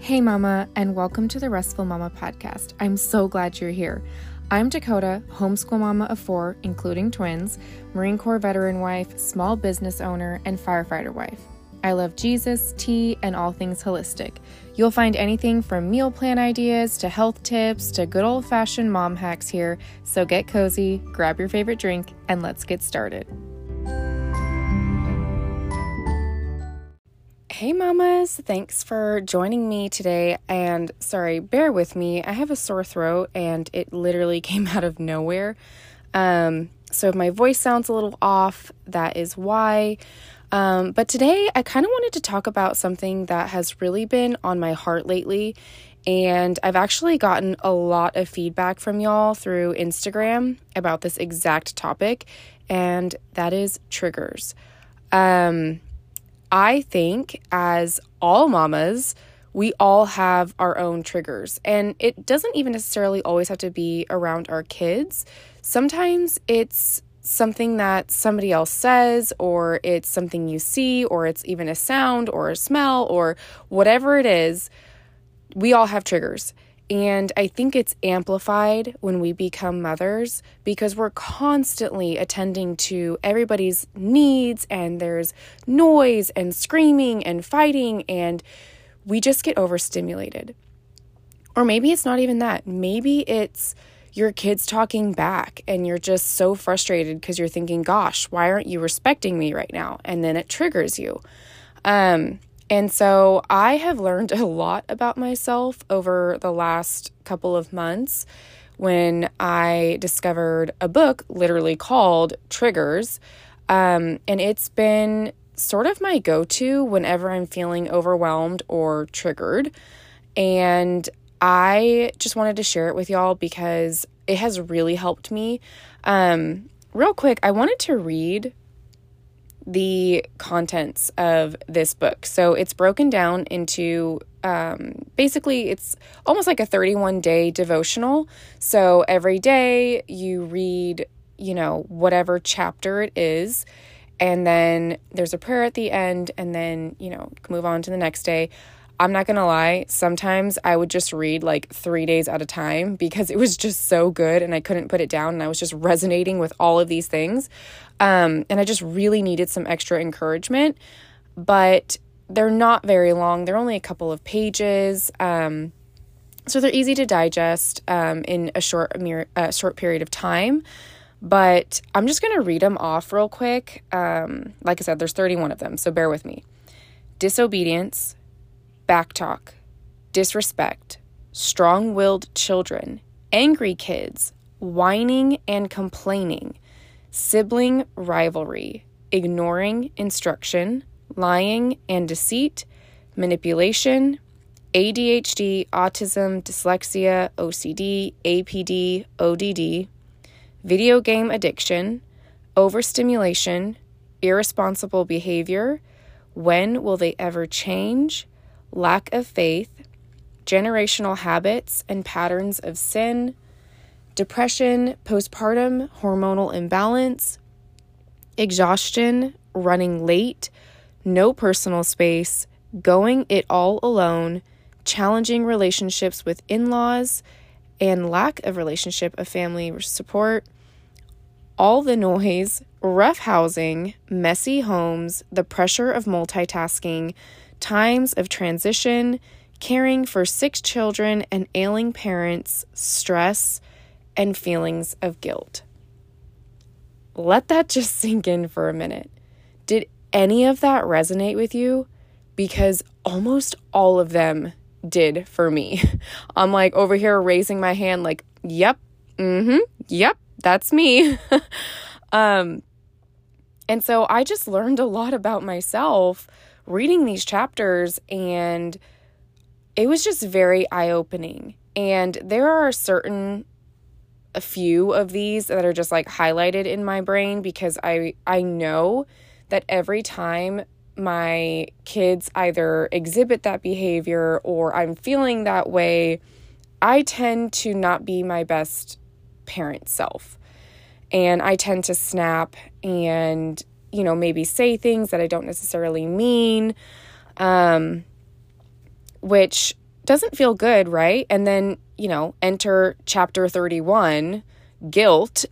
Hey, Mama, and welcome to the Restful Mama podcast. I'm so glad you're here. I'm Dakota, homeschool mama of four, including twins, Marine Corps veteran wife, small business owner, and firefighter wife. I love Jesus, tea, and all things holistic. You'll find anything from meal plan ideas to health tips to good old fashioned mom hacks here. So get cozy, grab your favorite drink, and let's get started. Hey, mamas, thanks for joining me today. And sorry, bear with me. I have a sore throat and it literally came out of nowhere. Um, so if my voice sounds a little off, that is why. Um, but today, I kind of wanted to talk about something that has really been on my heart lately. And I've actually gotten a lot of feedback from y'all through Instagram about this exact topic, and that is triggers. Um, I think as all mamas, we all have our own triggers. And it doesn't even necessarily always have to be around our kids. Sometimes it's something that somebody else says, or it's something you see, or it's even a sound or a smell, or whatever it is. We all have triggers. And I think it's amplified when we become mothers because we're constantly attending to everybody's needs, and there's noise and screaming and fighting, and we just get overstimulated. Or maybe it's not even that. Maybe it's your kids talking back, and you're just so frustrated because you're thinking, gosh, why aren't you respecting me right now? And then it triggers you. Um, and so I have learned a lot about myself over the last couple of months when I discovered a book literally called Triggers. Um, and it's been sort of my go to whenever I'm feeling overwhelmed or triggered. And I just wanted to share it with y'all because it has really helped me. Um, real quick, I wanted to read the contents of this book. So it's broken down into um, basically, it's almost like a 31 day devotional. So every day you read, you know, whatever chapter it is. And then there's a prayer at the end, and then, you know, move on to the next day. I'm not gonna lie, sometimes I would just read like three days at a time because it was just so good and I couldn't put it down and I was just resonating with all of these things. Um, and I just really needed some extra encouragement. But they're not very long, they're only a couple of pages. Um, so they're easy to digest um, in a short, a short period of time. But I'm just gonna read them off real quick. Um, like I said, there's 31 of them, so bear with me. Disobedience backtalk, disrespect, strong willed children, angry kids, whining and complaining, sibling rivalry, ignoring instruction, lying and deceit, manipulation, ADHD, autism, dyslexia, OCD, APD, ODD, video game addiction, overstimulation, irresponsible behavior, when will they ever change, lack of faith, generational habits and patterns of sin, depression, postpartum hormonal imbalance, exhaustion, running late, no personal space, going it all alone, challenging relationships with in laws, and lack of relationship of family support, all the noise, rough housing, messy homes, the pressure of multitasking, times of transition, caring for sick children and ailing parents, stress, and feelings of guilt. Let that just sink in for a minute. Did any of that resonate with you? Because almost all of them did for me. I'm like over here raising my hand, like, yep, mm hmm, yep, that's me. um, and so I just learned a lot about myself reading these chapters and it was just very eye opening. And there are certain a few of these that are just like highlighted in my brain because I I know that every time my kids either exhibit that behavior or I'm feeling that way, I tend to not be my best parent self. And I tend to snap and you know, maybe say things that I don't necessarily mean, um, which doesn't feel good, right? And then, you know, enter chapter 31 guilt.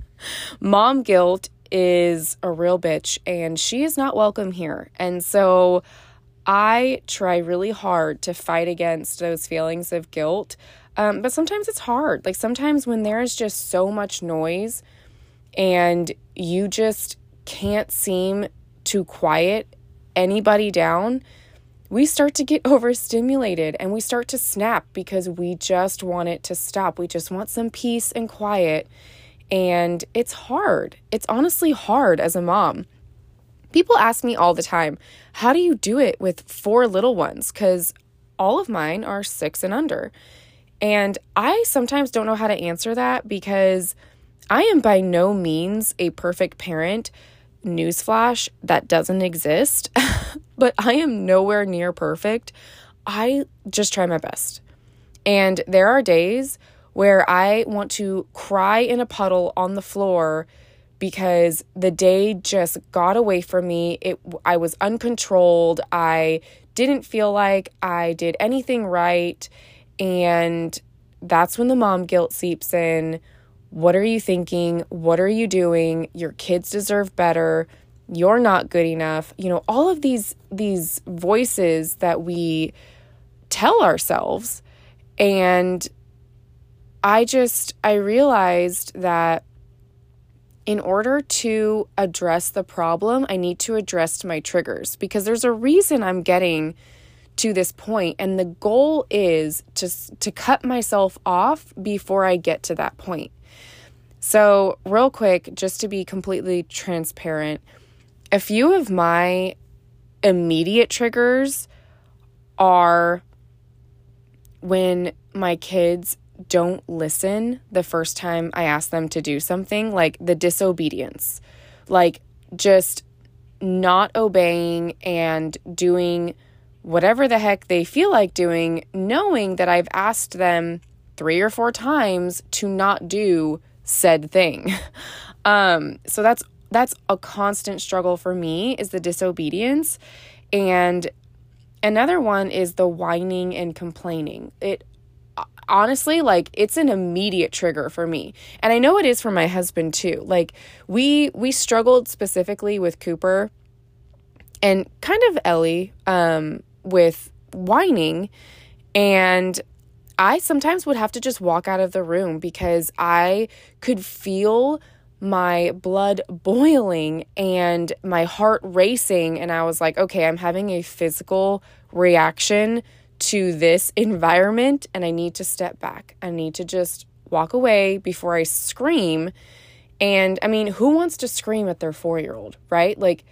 Mom guilt is a real bitch and she is not welcome here. And so I try really hard to fight against those feelings of guilt. Um, but sometimes it's hard. Like sometimes when there's just so much noise and you just can't seem to quiet anybody down, we start to get overstimulated and we start to snap because we just want it to stop. We just want some peace and quiet. And it's hard. It's honestly hard as a mom. People ask me all the time, how do you do it with four little ones? Because all of mine are six and under. And I sometimes don't know how to answer that because I am by no means a perfect parent. Newsflash, that doesn't exist, but I am nowhere near perfect. I just try my best. And there are days where I want to cry in a puddle on the floor because the day just got away from me. It I was uncontrolled. I didn't feel like I did anything right and that's when the mom guilt seeps in what are you thinking? What are you doing? Your kids deserve better. You're not good enough. You know, all of these these voices that we tell ourselves and I just I realized that in order to address the problem, I need to address my triggers because there's a reason I'm getting to this point and the goal is to to cut myself off before I get to that point. So, real quick, just to be completely transparent, a few of my immediate triggers are when my kids don't listen the first time I ask them to do something, like the disobedience, like just not obeying and doing whatever the heck they feel like doing, knowing that I've asked them three or four times to not do said thing. Um, so that's that's a constant struggle for me is the disobedience and another one is the whining and complaining. It honestly like it's an immediate trigger for me and i know it is for my husband too like we we struggled specifically with cooper and kind of ellie um with whining and I sometimes would have to just walk out of the room because I could feel my blood boiling and my heart racing. And I was like, okay, I'm having a physical reaction to this environment and I need to step back. I need to just walk away before I scream. And I mean, who wants to scream at their four year old, right? Like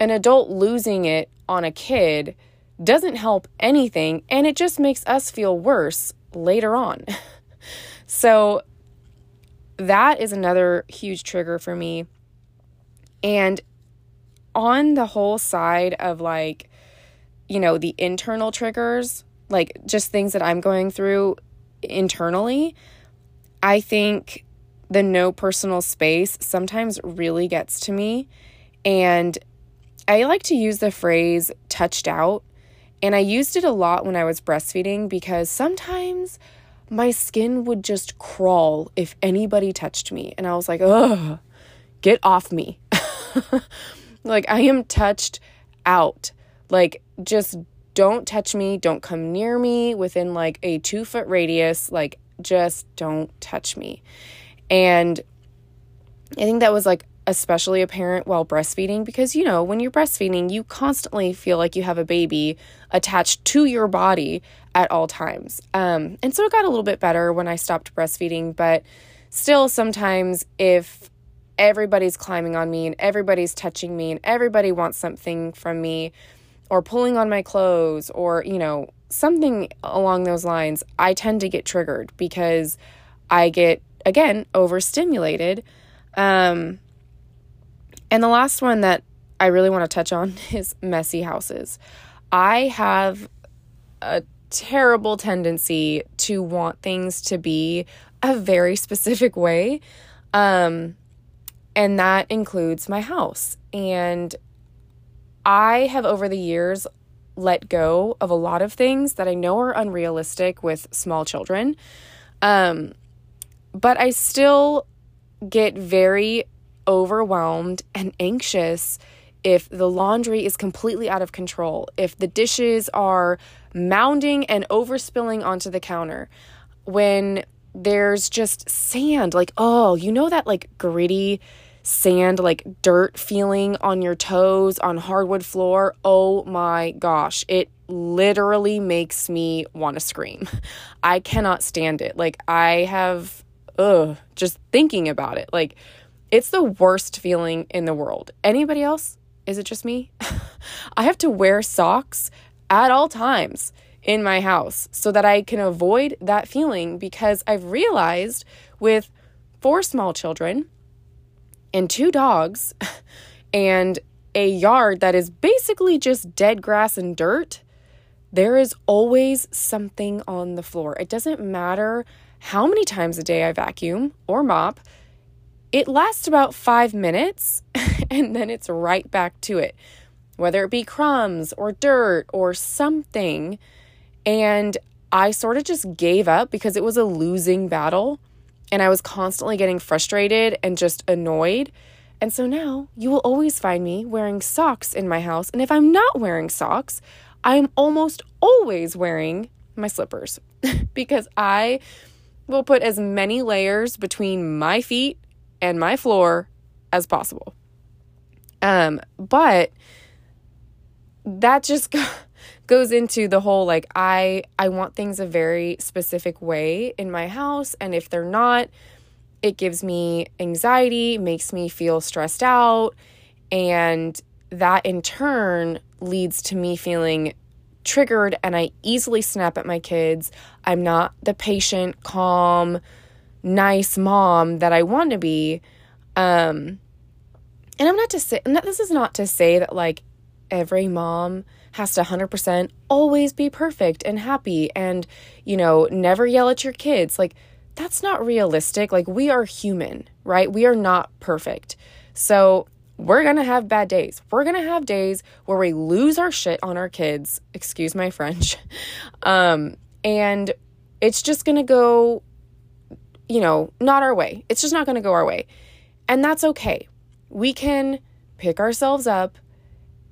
an adult losing it on a kid doesn't help anything and it just makes us feel worse later on. so that is another huge trigger for me. And on the whole side of like, you know, the internal triggers, like just things that I'm going through internally, I think the no personal space sometimes really gets to me. And I like to use the phrase touched out and I used it a lot when I was breastfeeding because sometimes my skin would just crawl if anybody touched me. And I was like, ugh, get off me. like, I am touched out. Like, just don't touch me. Don't come near me within like a two foot radius. Like, just don't touch me. And I think that was like especially apparent while breastfeeding because you know, when you're breastfeeding, you constantly feel like you have a baby attached to your body at all times. Um, and so it got a little bit better when I stopped breastfeeding, but still, sometimes if everybody's climbing on me and everybody's touching me and everybody wants something from me or pulling on my clothes or, you know, something along those lines, I tend to get triggered because I get, again, overstimulated. Um, and the last one that I really want to touch on is messy houses. I have a terrible tendency to want things to be a very specific way. Um, and that includes my house. And I have over the years let go of a lot of things that I know are unrealistic with small children. Um, but I still get very overwhelmed and anxious if the laundry is completely out of control, if the dishes are mounding and overspilling onto the counter, when there's just sand, like, oh, you know that like gritty sand, like dirt feeling on your toes on hardwood floor? Oh my gosh, it literally makes me want to scream. I cannot stand it. Like, I have, ugh, just thinking about it. Like, it's the worst feeling in the world. Anybody else? Is it just me? I have to wear socks at all times in my house so that I can avoid that feeling because I've realized with four small children and two dogs and a yard that is basically just dead grass and dirt, there is always something on the floor. It doesn't matter how many times a day I vacuum or mop, it lasts about five minutes and then it's right back to it, whether it be crumbs or dirt or something. And I sort of just gave up because it was a losing battle and I was constantly getting frustrated and just annoyed. And so now you will always find me wearing socks in my house. And if I'm not wearing socks, I'm almost always wearing my slippers because I will put as many layers between my feet and my floor as possible. Um, but that just goes into the whole like I I want things a very specific way in my house and if they're not it gives me anxiety, makes me feel stressed out and that in turn leads to me feeling triggered and I easily snap at my kids. I'm not the patient, calm, nice mom that I want to be. Um, and I'm not to say, not, this is not to say that like every mom has to 100% always be perfect and happy and, you know, never yell at your kids. Like, that's not realistic. Like, we are human, right? We are not perfect. So, we're going to have bad days. We're going to have days where we lose our shit on our kids, excuse my French. Um, and it's just going to go you know, not our way. It's just not going to go our way. And that's okay. We can pick ourselves up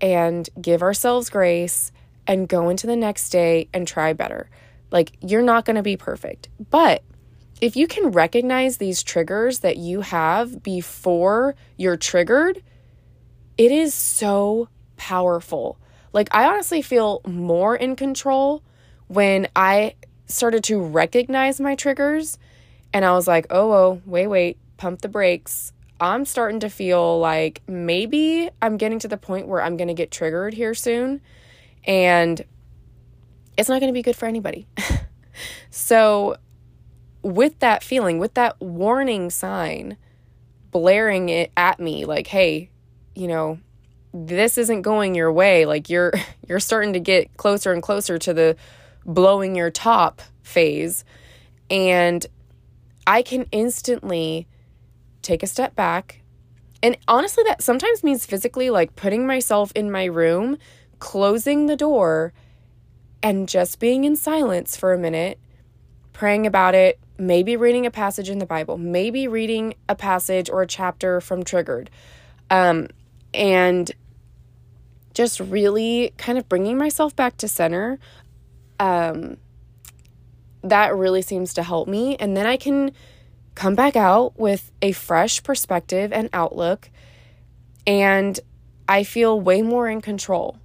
and give ourselves grace and go into the next day and try better. Like, you're not going to be perfect. But if you can recognize these triggers that you have before you're triggered, it is so powerful. Like, I honestly feel more in control when I started to recognize my triggers and I was like, oh, oh, wait, wait, pump the brakes. I'm starting to feel like maybe I'm getting to the point where I'm going to get triggered here soon. And it's not going to be good for anybody. so, with that feeling, with that warning sign blaring it at me, like, hey, you know, this isn't going your way. Like, you're, you're starting to get closer and closer to the blowing your top phase. And I can instantly take a step back. And honestly, that sometimes means physically like putting myself in my room, closing the door, and just being in silence for a minute, praying about it, maybe reading a passage in the Bible, maybe reading a passage or a chapter from Triggered. Um, and just really kind of bringing myself back to center. Um, that really seems to help me. And then I can come back out with a fresh perspective and outlook. And I feel way more in control.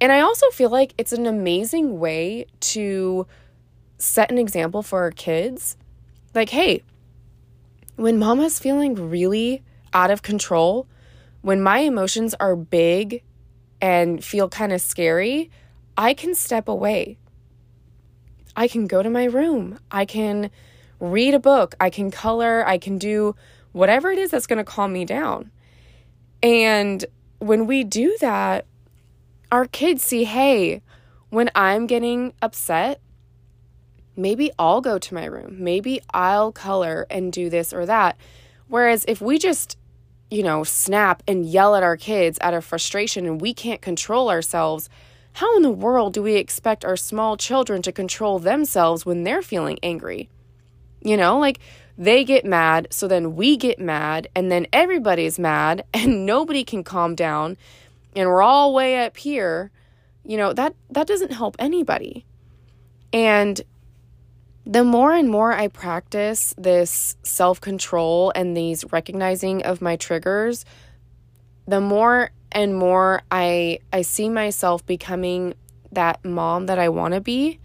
And I also feel like it's an amazing way to set an example for our kids. Like, hey, when mama's feeling really out of control, when my emotions are big and feel kind of scary, I can step away. I can go to my room. I can read a book. I can color. I can do whatever it is that's going to calm me down. And when we do that, our kids see, hey, when I'm getting upset, maybe I'll go to my room. Maybe I'll color and do this or that. Whereas if we just, you know, snap and yell at our kids out of frustration and we can't control ourselves, how in the world do we expect our small children to control themselves when they're feeling angry? You know, like they get mad, so then we get mad, and then everybody's mad, and nobody can calm down, and we're all way up here. You know, that that doesn't help anybody. And the more and more I practice this self control and these recognizing of my triggers, the more and more I I see myself becoming that mom that I want to be.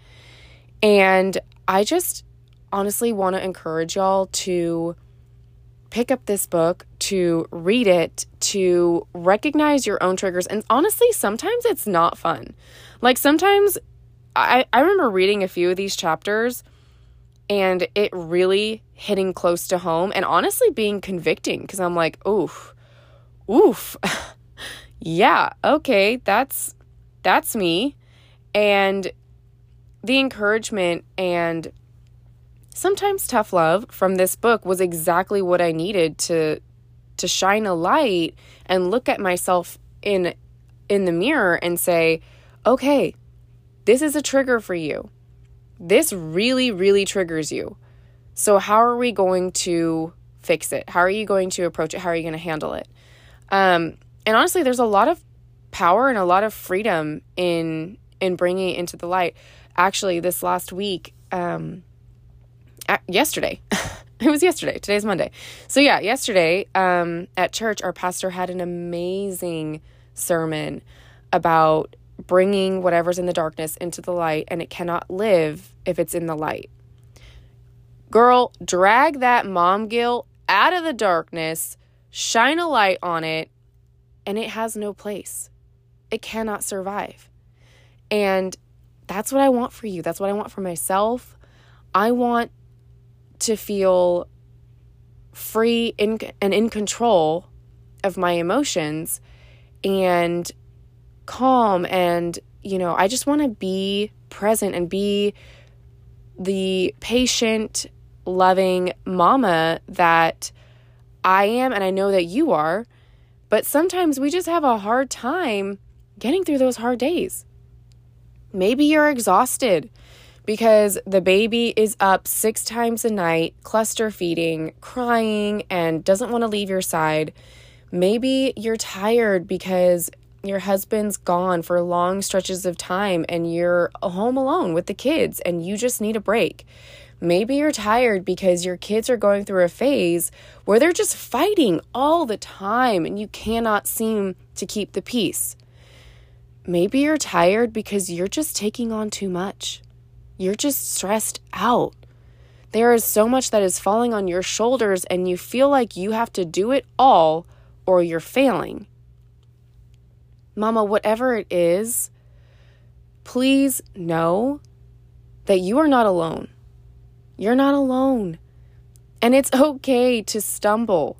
And I just honestly want to encourage y'all to pick up this book, to read it, to recognize your own triggers. And honestly, sometimes it's not fun. Like sometimes I, I remember reading a few of these chapters and it really hitting close to home and honestly being convicting because I'm like, oof, oof. yeah, okay, that's that's me. And the encouragement and sometimes tough love from this book was exactly what I needed to to shine a light and look at myself in in the mirror and say, "Okay, this is a trigger for you. This really really triggers you. So how are we going to fix it? How are you going to approach it? How are you going to handle it?" Um and honestly, there's a lot of power and a lot of freedom in in bringing it into the light. Actually, this last week, um, yesterday, it was yesterday. Today's Monday. So yeah, yesterday um, at church, our pastor had an amazing sermon about bringing whatever's in the darkness into the light, and it cannot live if it's in the light. Girl, drag that mom guilt out of the darkness, shine a light on it, and it has no place. It cannot survive. And that's what I want for you. That's what I want for myself. I want to feel free in, and in control of my emotions and calm and you know i just want to be present and be the patient loving mama that i am and i know that you are but sometimes we just have a hard time getting through those hard days. Maybe you're exhausted because the baby is up six times a night, cluster feeding, crying, and doesn't want to leave your side. Maybe you're tired because your husband's gone for long stretches of time and you're home alone with the kids and you just need a break. Maybe you're tired because your kids are going through a phase where they're just fighting all the time and you cannot seem to keep the peace. Maybe you're tired because you're just taking on too much. You're just stressed out. There is so much that is falling on your shoulders, and you feel like you have to do it all or you're failing. Mama, whatever it is, please know that you are not alone. You're not alone. And it's okay to stumble.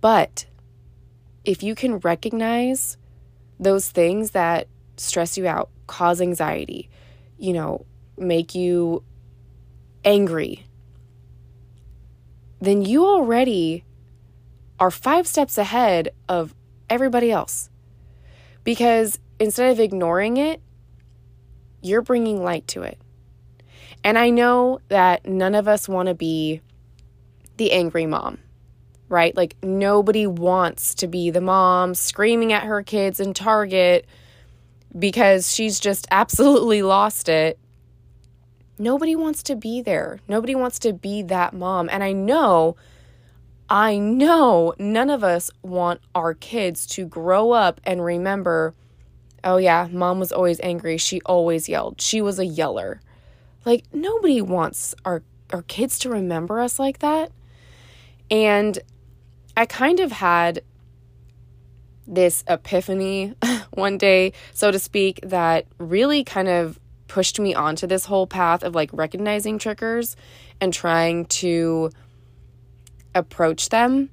But if you can recognize those things that stress you out, cause anxiety, you know, make you angry, then you already are five steps ahead of everybody else. Because instead of ignoring it, you're bringing light to it. And I know that none of us want to be the angry mom right? Like nobody wants to be the mom screaming at her kids in Target because she's just absolutely lost it. Nobody wants to be there. Nobody wants to be that mom. And I know, I know none of us want our kids to grow up and remember, oh yeah, mom was always angry. She always yelled. She was a yeller. Like nobody wants our our kids to remember us like that. And I kind of had this epiphany one day, so to speak, that really kind of pushed me onto this whole path of like recognizing triggers and trying to approach them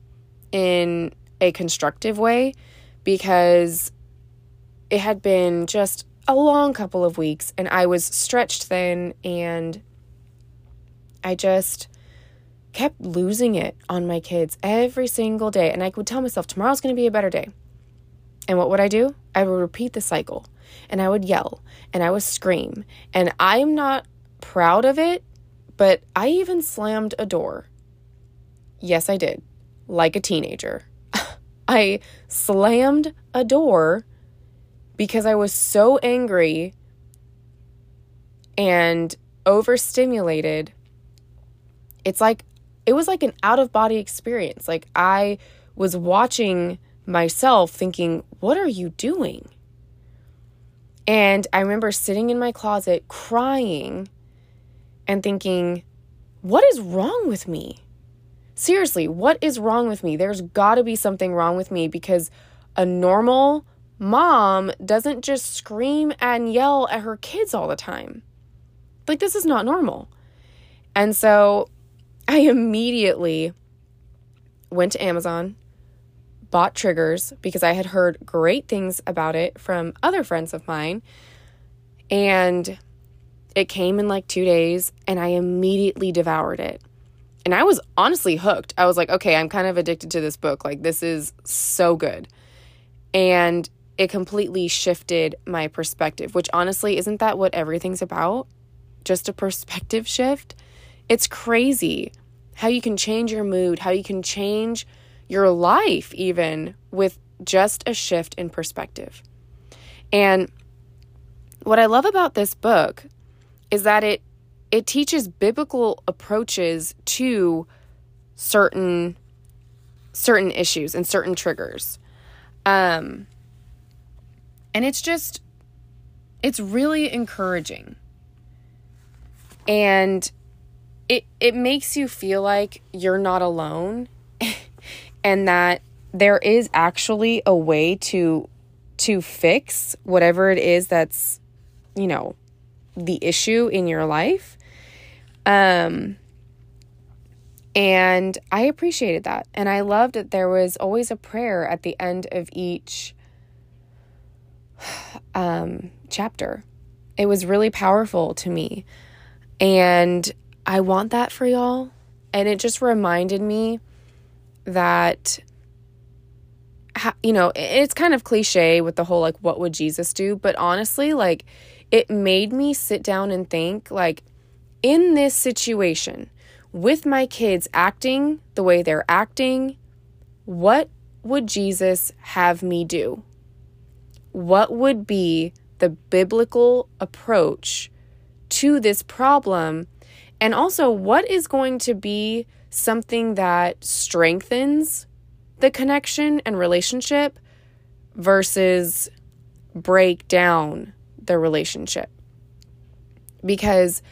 in a constructive way because it had been just a long couple of weeks and I was stretched thin and I just kept losing it on my kids every single day. And I would tell myself, tomorrow's going to be a better day. And what would I do? I would repeat the cycle and I would yell and I would scream. And I'm not proud of it, but I even slammed a door. Yes, I did, like a teenager. I slammed a door because I was so angry and overstimulated. It's like, it was like an out of body experience. Like, I was watching myself thinking, What are you doing? And I remember sitting in my closet crying and thinking, What is wrong with me? Seriously, what is wrong with me? There's got to be something wrong with me because a normal mom doesn't just scream and yell at her kids all the time. Like, this is not normal. And so I immediately went to Amazon, bought triggers because I had heard great things about it from other friends of mine. And it came in like two days, and I immediately devoured it. And I was honestly hooked. I was like, okay, I'm kind of addicted to this book. Like, this is so good. And it completely shifted my perspective, which honestly, isn't that what everything's about? Just a perspective shift? It's crazy how you can change your mood, how you can change your life, even with just a shift in perspective. And what I love about this book is that it it teaches biblical approaches to certain certain issues and certain triggers. Um and it's just it's really encouraging. And it it makes you feel like you're not alone and that there is actually a way to to fix whatever it is that's you know the issue in your life um and I appreciated that and I loved that there was always a prayer at the end of each um chapter. It was really powerful to me. And I want that for y'all. And it just reminded me that you know, it's kind of cliche with the whole like what would Jesus do, but honestly, like it made me sit down and think like in this situation with my kids acting the way they're acting, what would Jesus have me do? What would be the biblical approach to this problem? And also, what is going to be something that strengthens the connection and relationship versus break down the relationship. Because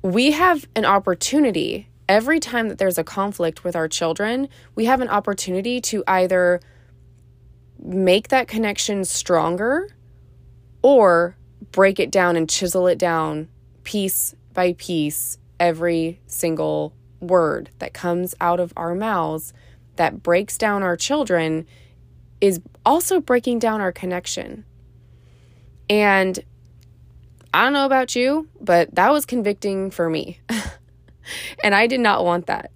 we have an opportunity every time that there's a conflict with our children, we have an opportunity to either make that connection stronger or break it down and chisel it down piece by piece every single word that comes out of our mouths that breaks down our children is also breaking down our connection. And I don't know about you, but that was convicting for me. and I did not want that.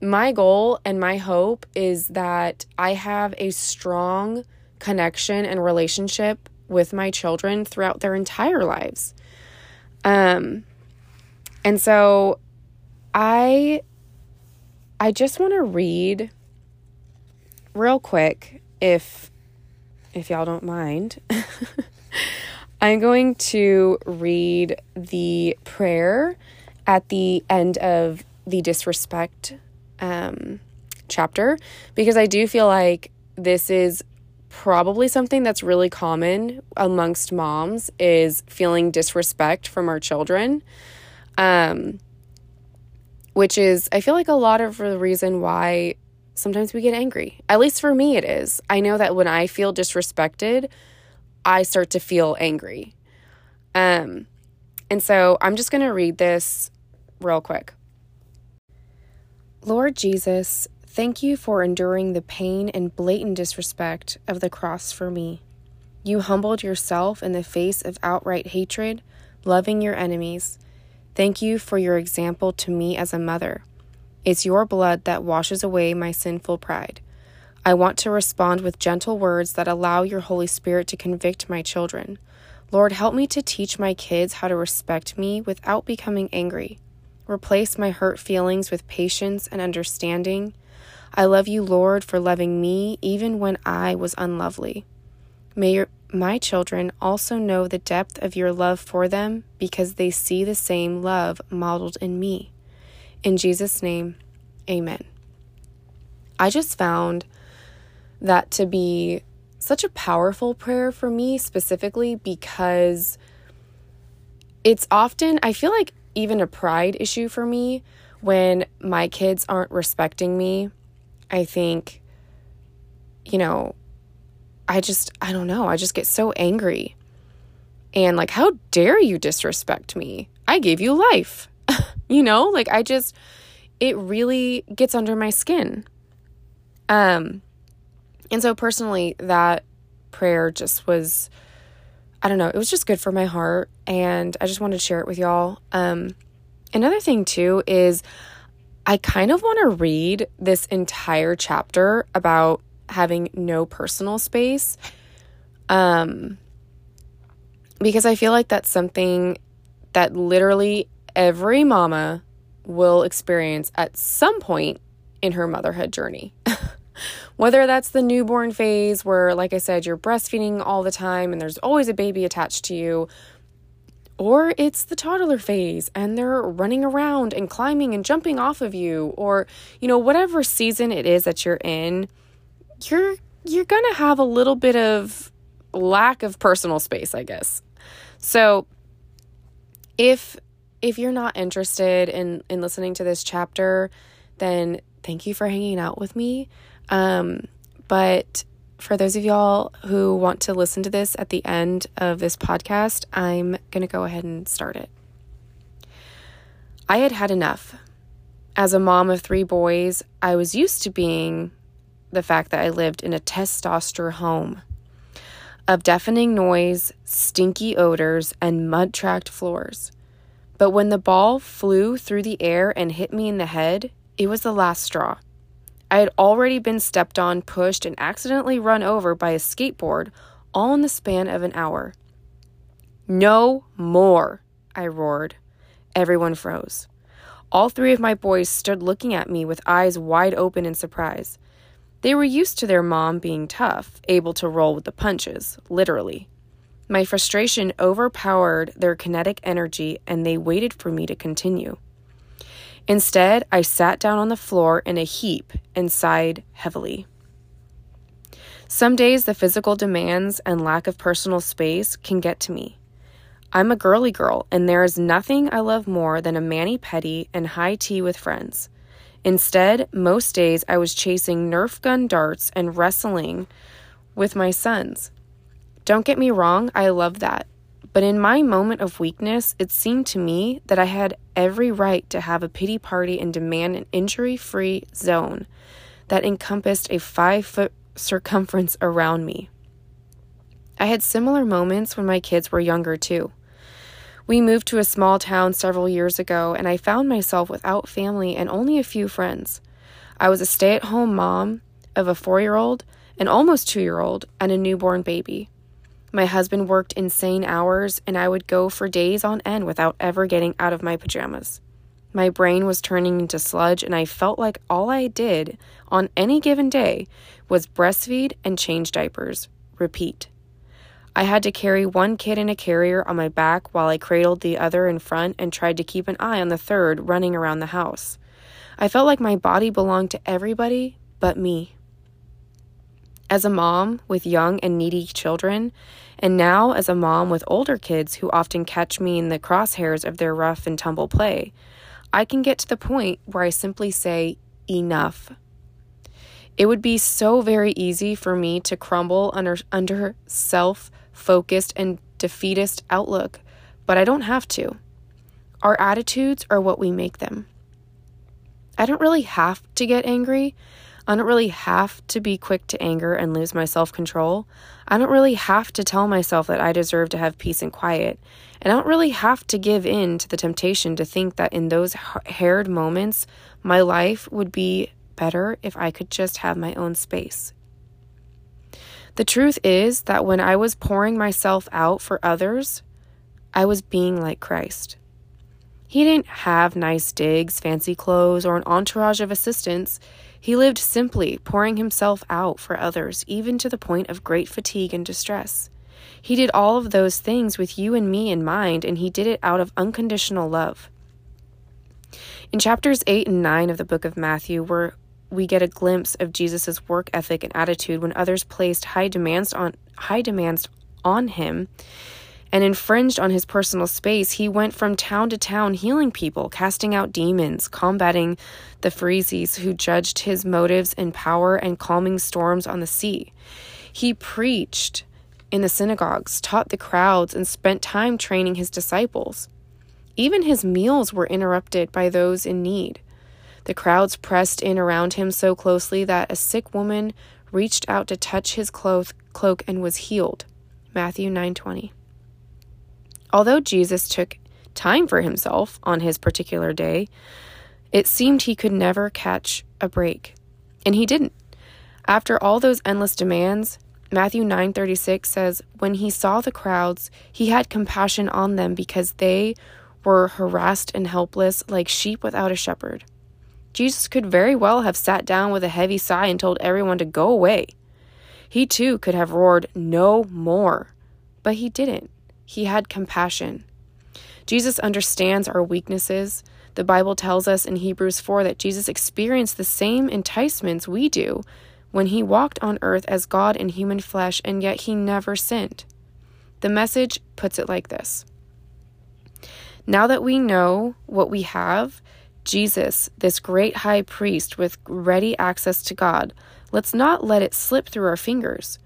My goal and my hope is that I have a strong connection and relationship with my children throughout their entire lives. Um and so I I just want to read real quick if if y'all don't mind. I'm going to read the prayer at the end of the disrespect um, chapter because I do feel like this is probably something that's really common amongst moms is feeling disrespect from our children. Um, which is, I feel like a lot of the reason why sometimes we get angry. At least for me, it is. I know that when I feel disrespected, I start to feel angry. Um, and so I'm just going to read this real quick. Lord Jesus, thank you for enduring the pain and blatant disrespect of the cross for me. You humbled yourself in the face of outright hatred, loving your enemies Thank you for your example to me as a mother. It's your blood that washes away my sinful pride. I want to respond with gentle words that allow your Holy Spirit to convict my children. Lord, help me to teach my kids how to respect me without becoming angry. Replace my hurt feelings with patience and understanding. I love you, Lord, for loving me even when I was unlovely. May your, my children also know the depth of your love for them because they see the same love modeled in me. In Jesus' name, amen. I just found that to be such a powerful prayer for me specifically because it's often, I feel like, even a pride issue for me when my kids aren't respecting me. I think, you know, I just, I don't know, I just get so angry. And like, how dare you disrespect me? I gave you life. you know, like I just, it really gets under my skin. Um, and so personally, that prayer just was, I don't know, it was just good for my heart. And I just wanted to share it with y'all. Um, another thing, too, is I kind of want to read this entire chapter about having no personal space. Um, because I feel like that's something that literally every mama will experience at some point in her motherhood journey. Whether that's the newborn phase where, like I said, you're breastfeeding all the time and there's always a baby attached to you, or it's the toddler phase and they're running around and climbing and jumping off of you, or, you know, whatever season it is that you're in, you're you're going to have a little bit of lack of personal space, I guess. So, if if you're not interested in in listening to this chapter, then thank you for hanging out with me. Um, but for those of y'all who want to listen to this at the end of this podcast, I'm going to go ahead and start it. I had had enough. As a mom of three boys, I was used to being the fact that I lived in a testosterone home of deafening noise, stinky odors, and mud tracked floors. But when the ball flew through the air and hit me in the head, it was the last straw. I had already been stepped on, pushed, and accidentally run over by a skateboard, all in the span of an hour. No more, I roared. Everyone froze. All three of my boys stood looking at me with eyes wide open in surprise. They were used to their mom being tough, able to roll with the punches, literally. My frustration overpowered their kinetic energy, and they waited for me to continue. Instead, I sat down on the floor in a heap and sighed heavily. Some days, the physical demands and lack of personal space can get to me. I'm a girly girl, and there is nothing I love more than a mani pedi and high tea with friends. Instead, most days I was chasing Nerf gun darts and wrestling with my sons. Don't get me wrong, I love that. But in my moment of weakness, it seemed to me that I had every right to have a pity party and demand an injury free zone that encompassed a five foot circumference around me. I had similar moments when my kids were younger, too. We moved to a small town several years ago, and I found myself without family and only a few friends. I was a stay at home mom of a four year old, an almost two year old, and a newborn baby. My husband worked insane hours, and I would go for days on end without ever getting out of my pajamas. My brain was turning into sludge, and I felt like all I did on any given day was breastfeed and change diapers. Repeat. I had to carry one kid in a carrier on my back while I cradled the other in front and tried to keep an eye on the third running around the house. I felt like my body belonged to everybody but me. As a mom with young and needy children, and now as a mom with older kids who often catch me in the crosshairs of their rough and tumble play, I can get to the point where I simply say, enough. It would be so very easy for me to crumble under, under self focused and defeatist outlook, but I don't have to. Our attitudes are what we make them. I don't really have to get angry. I don't really have to be quick to anger and lose my self control. I don't really have to tell myself that I deserve to have peace and quiet. And I don't really have to give in to the temptation to think that in those haired moments, my life would be better if I could just have my own space. The truth is that when I was pouring myself out for others, I was being like Christ. He didn't have nice digs, fancy clothes, or an entourage of assistants. He lived simply, pouring himself out for others, even to the point of great fatigue and distress. He did all of those things with you and me in mind, and he did it out of unconditional love. In chapters 8 and 9 of the book of Matthew, where we get a glimpse of Jesus' work ethic and attitude when others placed high demands on high demands on him and infringed on his personal space, he went from town to town healing people, casting out demons, combating the Pharisees who judged his motives and power, and calming storms on the sea. He preached in the synagogues, taught the crowds, and spent time training his disciples. Even his meals were interrupted by those in need. The crowds pressed in around him so closely that a sick woman reached out to touch his cloak, and was healed. Matthew 9:20. Although Jesus took time for himself on his particular day, it seemed he could never catch a break, and he didn't. After all those endless demands, Matthew 9:36 says, "When he saw the crowds, he had compassion on them because they were harassed and helpless like sheep without a shepherd." Jesus could very well have sat down with a heavy sigh and told everyone to go away. He too could have roared, "No more." But he didn't. He had compassion. Jesus understands our weaknesses. The Bible tells us in Hebrews 4 that Jesus experienced the same enticements we do when he walked on earth as God in human flesh, and yet he never sinned. The message puts it like this Now that we know what we have, Jesus, this great high priest with ready access to God, let's not let it slip through our fingers.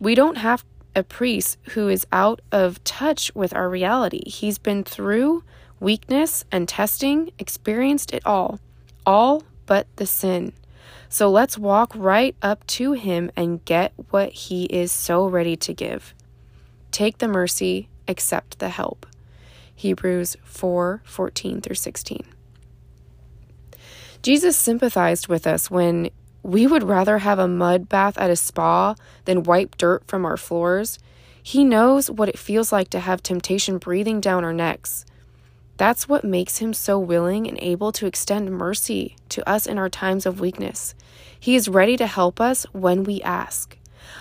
We don't have a priest who is out of touch with our reality. He's been through weakness and testing, experienced it all, all but the sin. So let's walk right up to him and get what he is so ready to give. Take the mercy, accept the help. Hebrews 4 14 through 16. Jesus sympathized with us when we would rather have a mud bath at a spa than wipe dirt from our floors. He knows what it feels like to have temptation breathing down our necks. That's what makes him so willing and able to extend mercy to us in our times of weakness. He is ready to help us when we ask.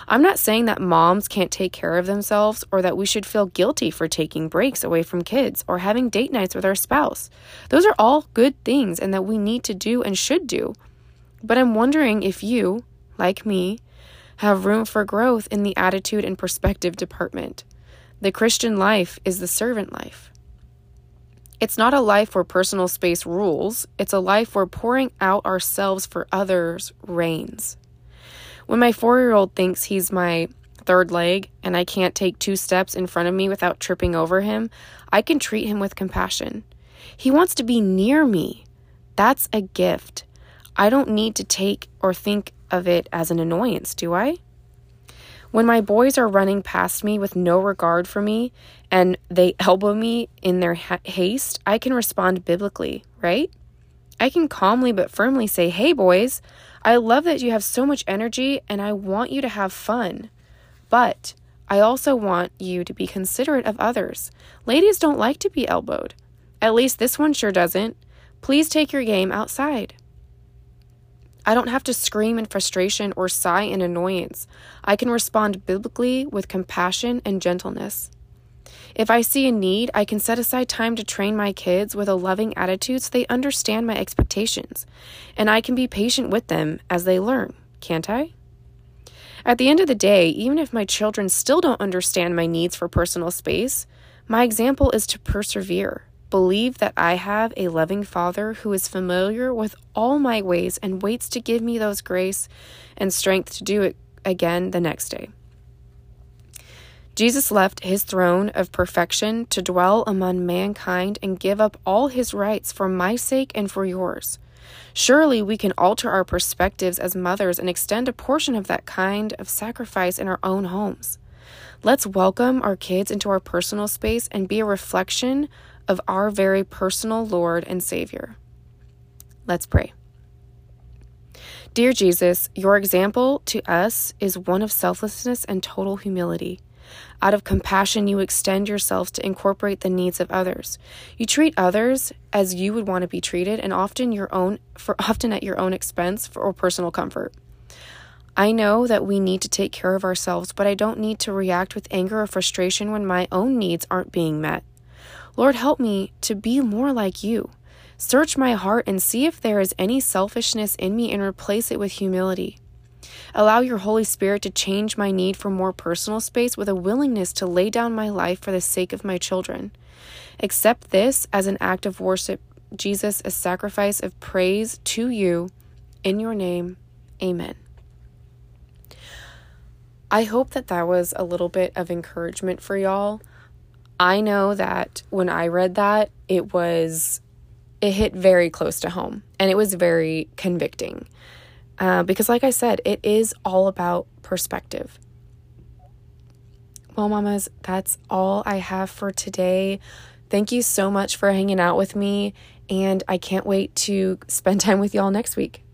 I'm not saying that moms can't take care of themselves or that we should feel guilty for taking breaks away from kids or having date nights with our spouse. Those are all good things and that we need to do and should do. But I'm wondering if you, like me, have room for growth in the attitude and perspective department. The Christian life is the servant life. It's not a life where personal space rules, it's a life where pouring out ourselves for others reigns. When my four year old thinks he's my third leg and I can't take two steps in front of me without tripping over him, I can treat him with compassion. He wants to be near me. That's a gift. I don't need to take or think of it as an annoyance, do I? When my boys are running past me with no regard for me and they elbow me in their ha- haste, I can respond biblically, right? I can calmly but firmly say, Hey, boys, I love that you have so much energy and I want you to have fun. But I also want you to be considerate of others. Ladies don't like to be elbowed. At least this one sure doesn't. Please take your game outside. I don't have to scream in frustration or sigh in annoyance. I can respond biblically with compassion and gentleness. If I see a need, I can set aside time to train my kids with a loving attitude so they understand my expectations. And I can be patient with them as they learn, can't I? At the end of the day, even if my children still don't understand my needs for personal space, my example is to persevere Believe that I have a loving Father who is familiar with all my ways and waits to give me those grace and strength to do it again the next day. Jesus left his throne of perfection to dwell among mankind and give up all his rights for my sake and for yours. Surely we can alter our perspectives as mothers and extend a portion of that kind of sacrifice in our own homes. Let's welcome our kids into our personal space and be a reflection of our very personal Lord and Savior. Let's pray. Dear Jesus, your example to us is one of selflessness and total humility. Out of compassion, you extend yourself to incorporate the needs of others. You treat others as you would want to be treated, and often your own, for often at your own expense for, or personal comfort. I know that we need to take care of ourselves, but I don't need to react with anger or frustration when my own needs aren't being met. Lord, help me to be more like you. Search my heart and see if there is any selfishness in me and replace it with humility. Allow your Holy Spirit to change my need for more personal space with a willingness to lay down my life for the sake of my children. Accept this as an act of worship, Jesus, a sacrifice of praise to you. In your name, amen. I hope that that was a little bit of encouragement for y'all. I know that when I read that, it was, it hit very close to home and it was very convicting. Uh, because, like I said, it is all about perspective. Well, mamas, that's all I have for today. Thank you so much for hanging out with me, and I can't wait to spend time with y'all next week.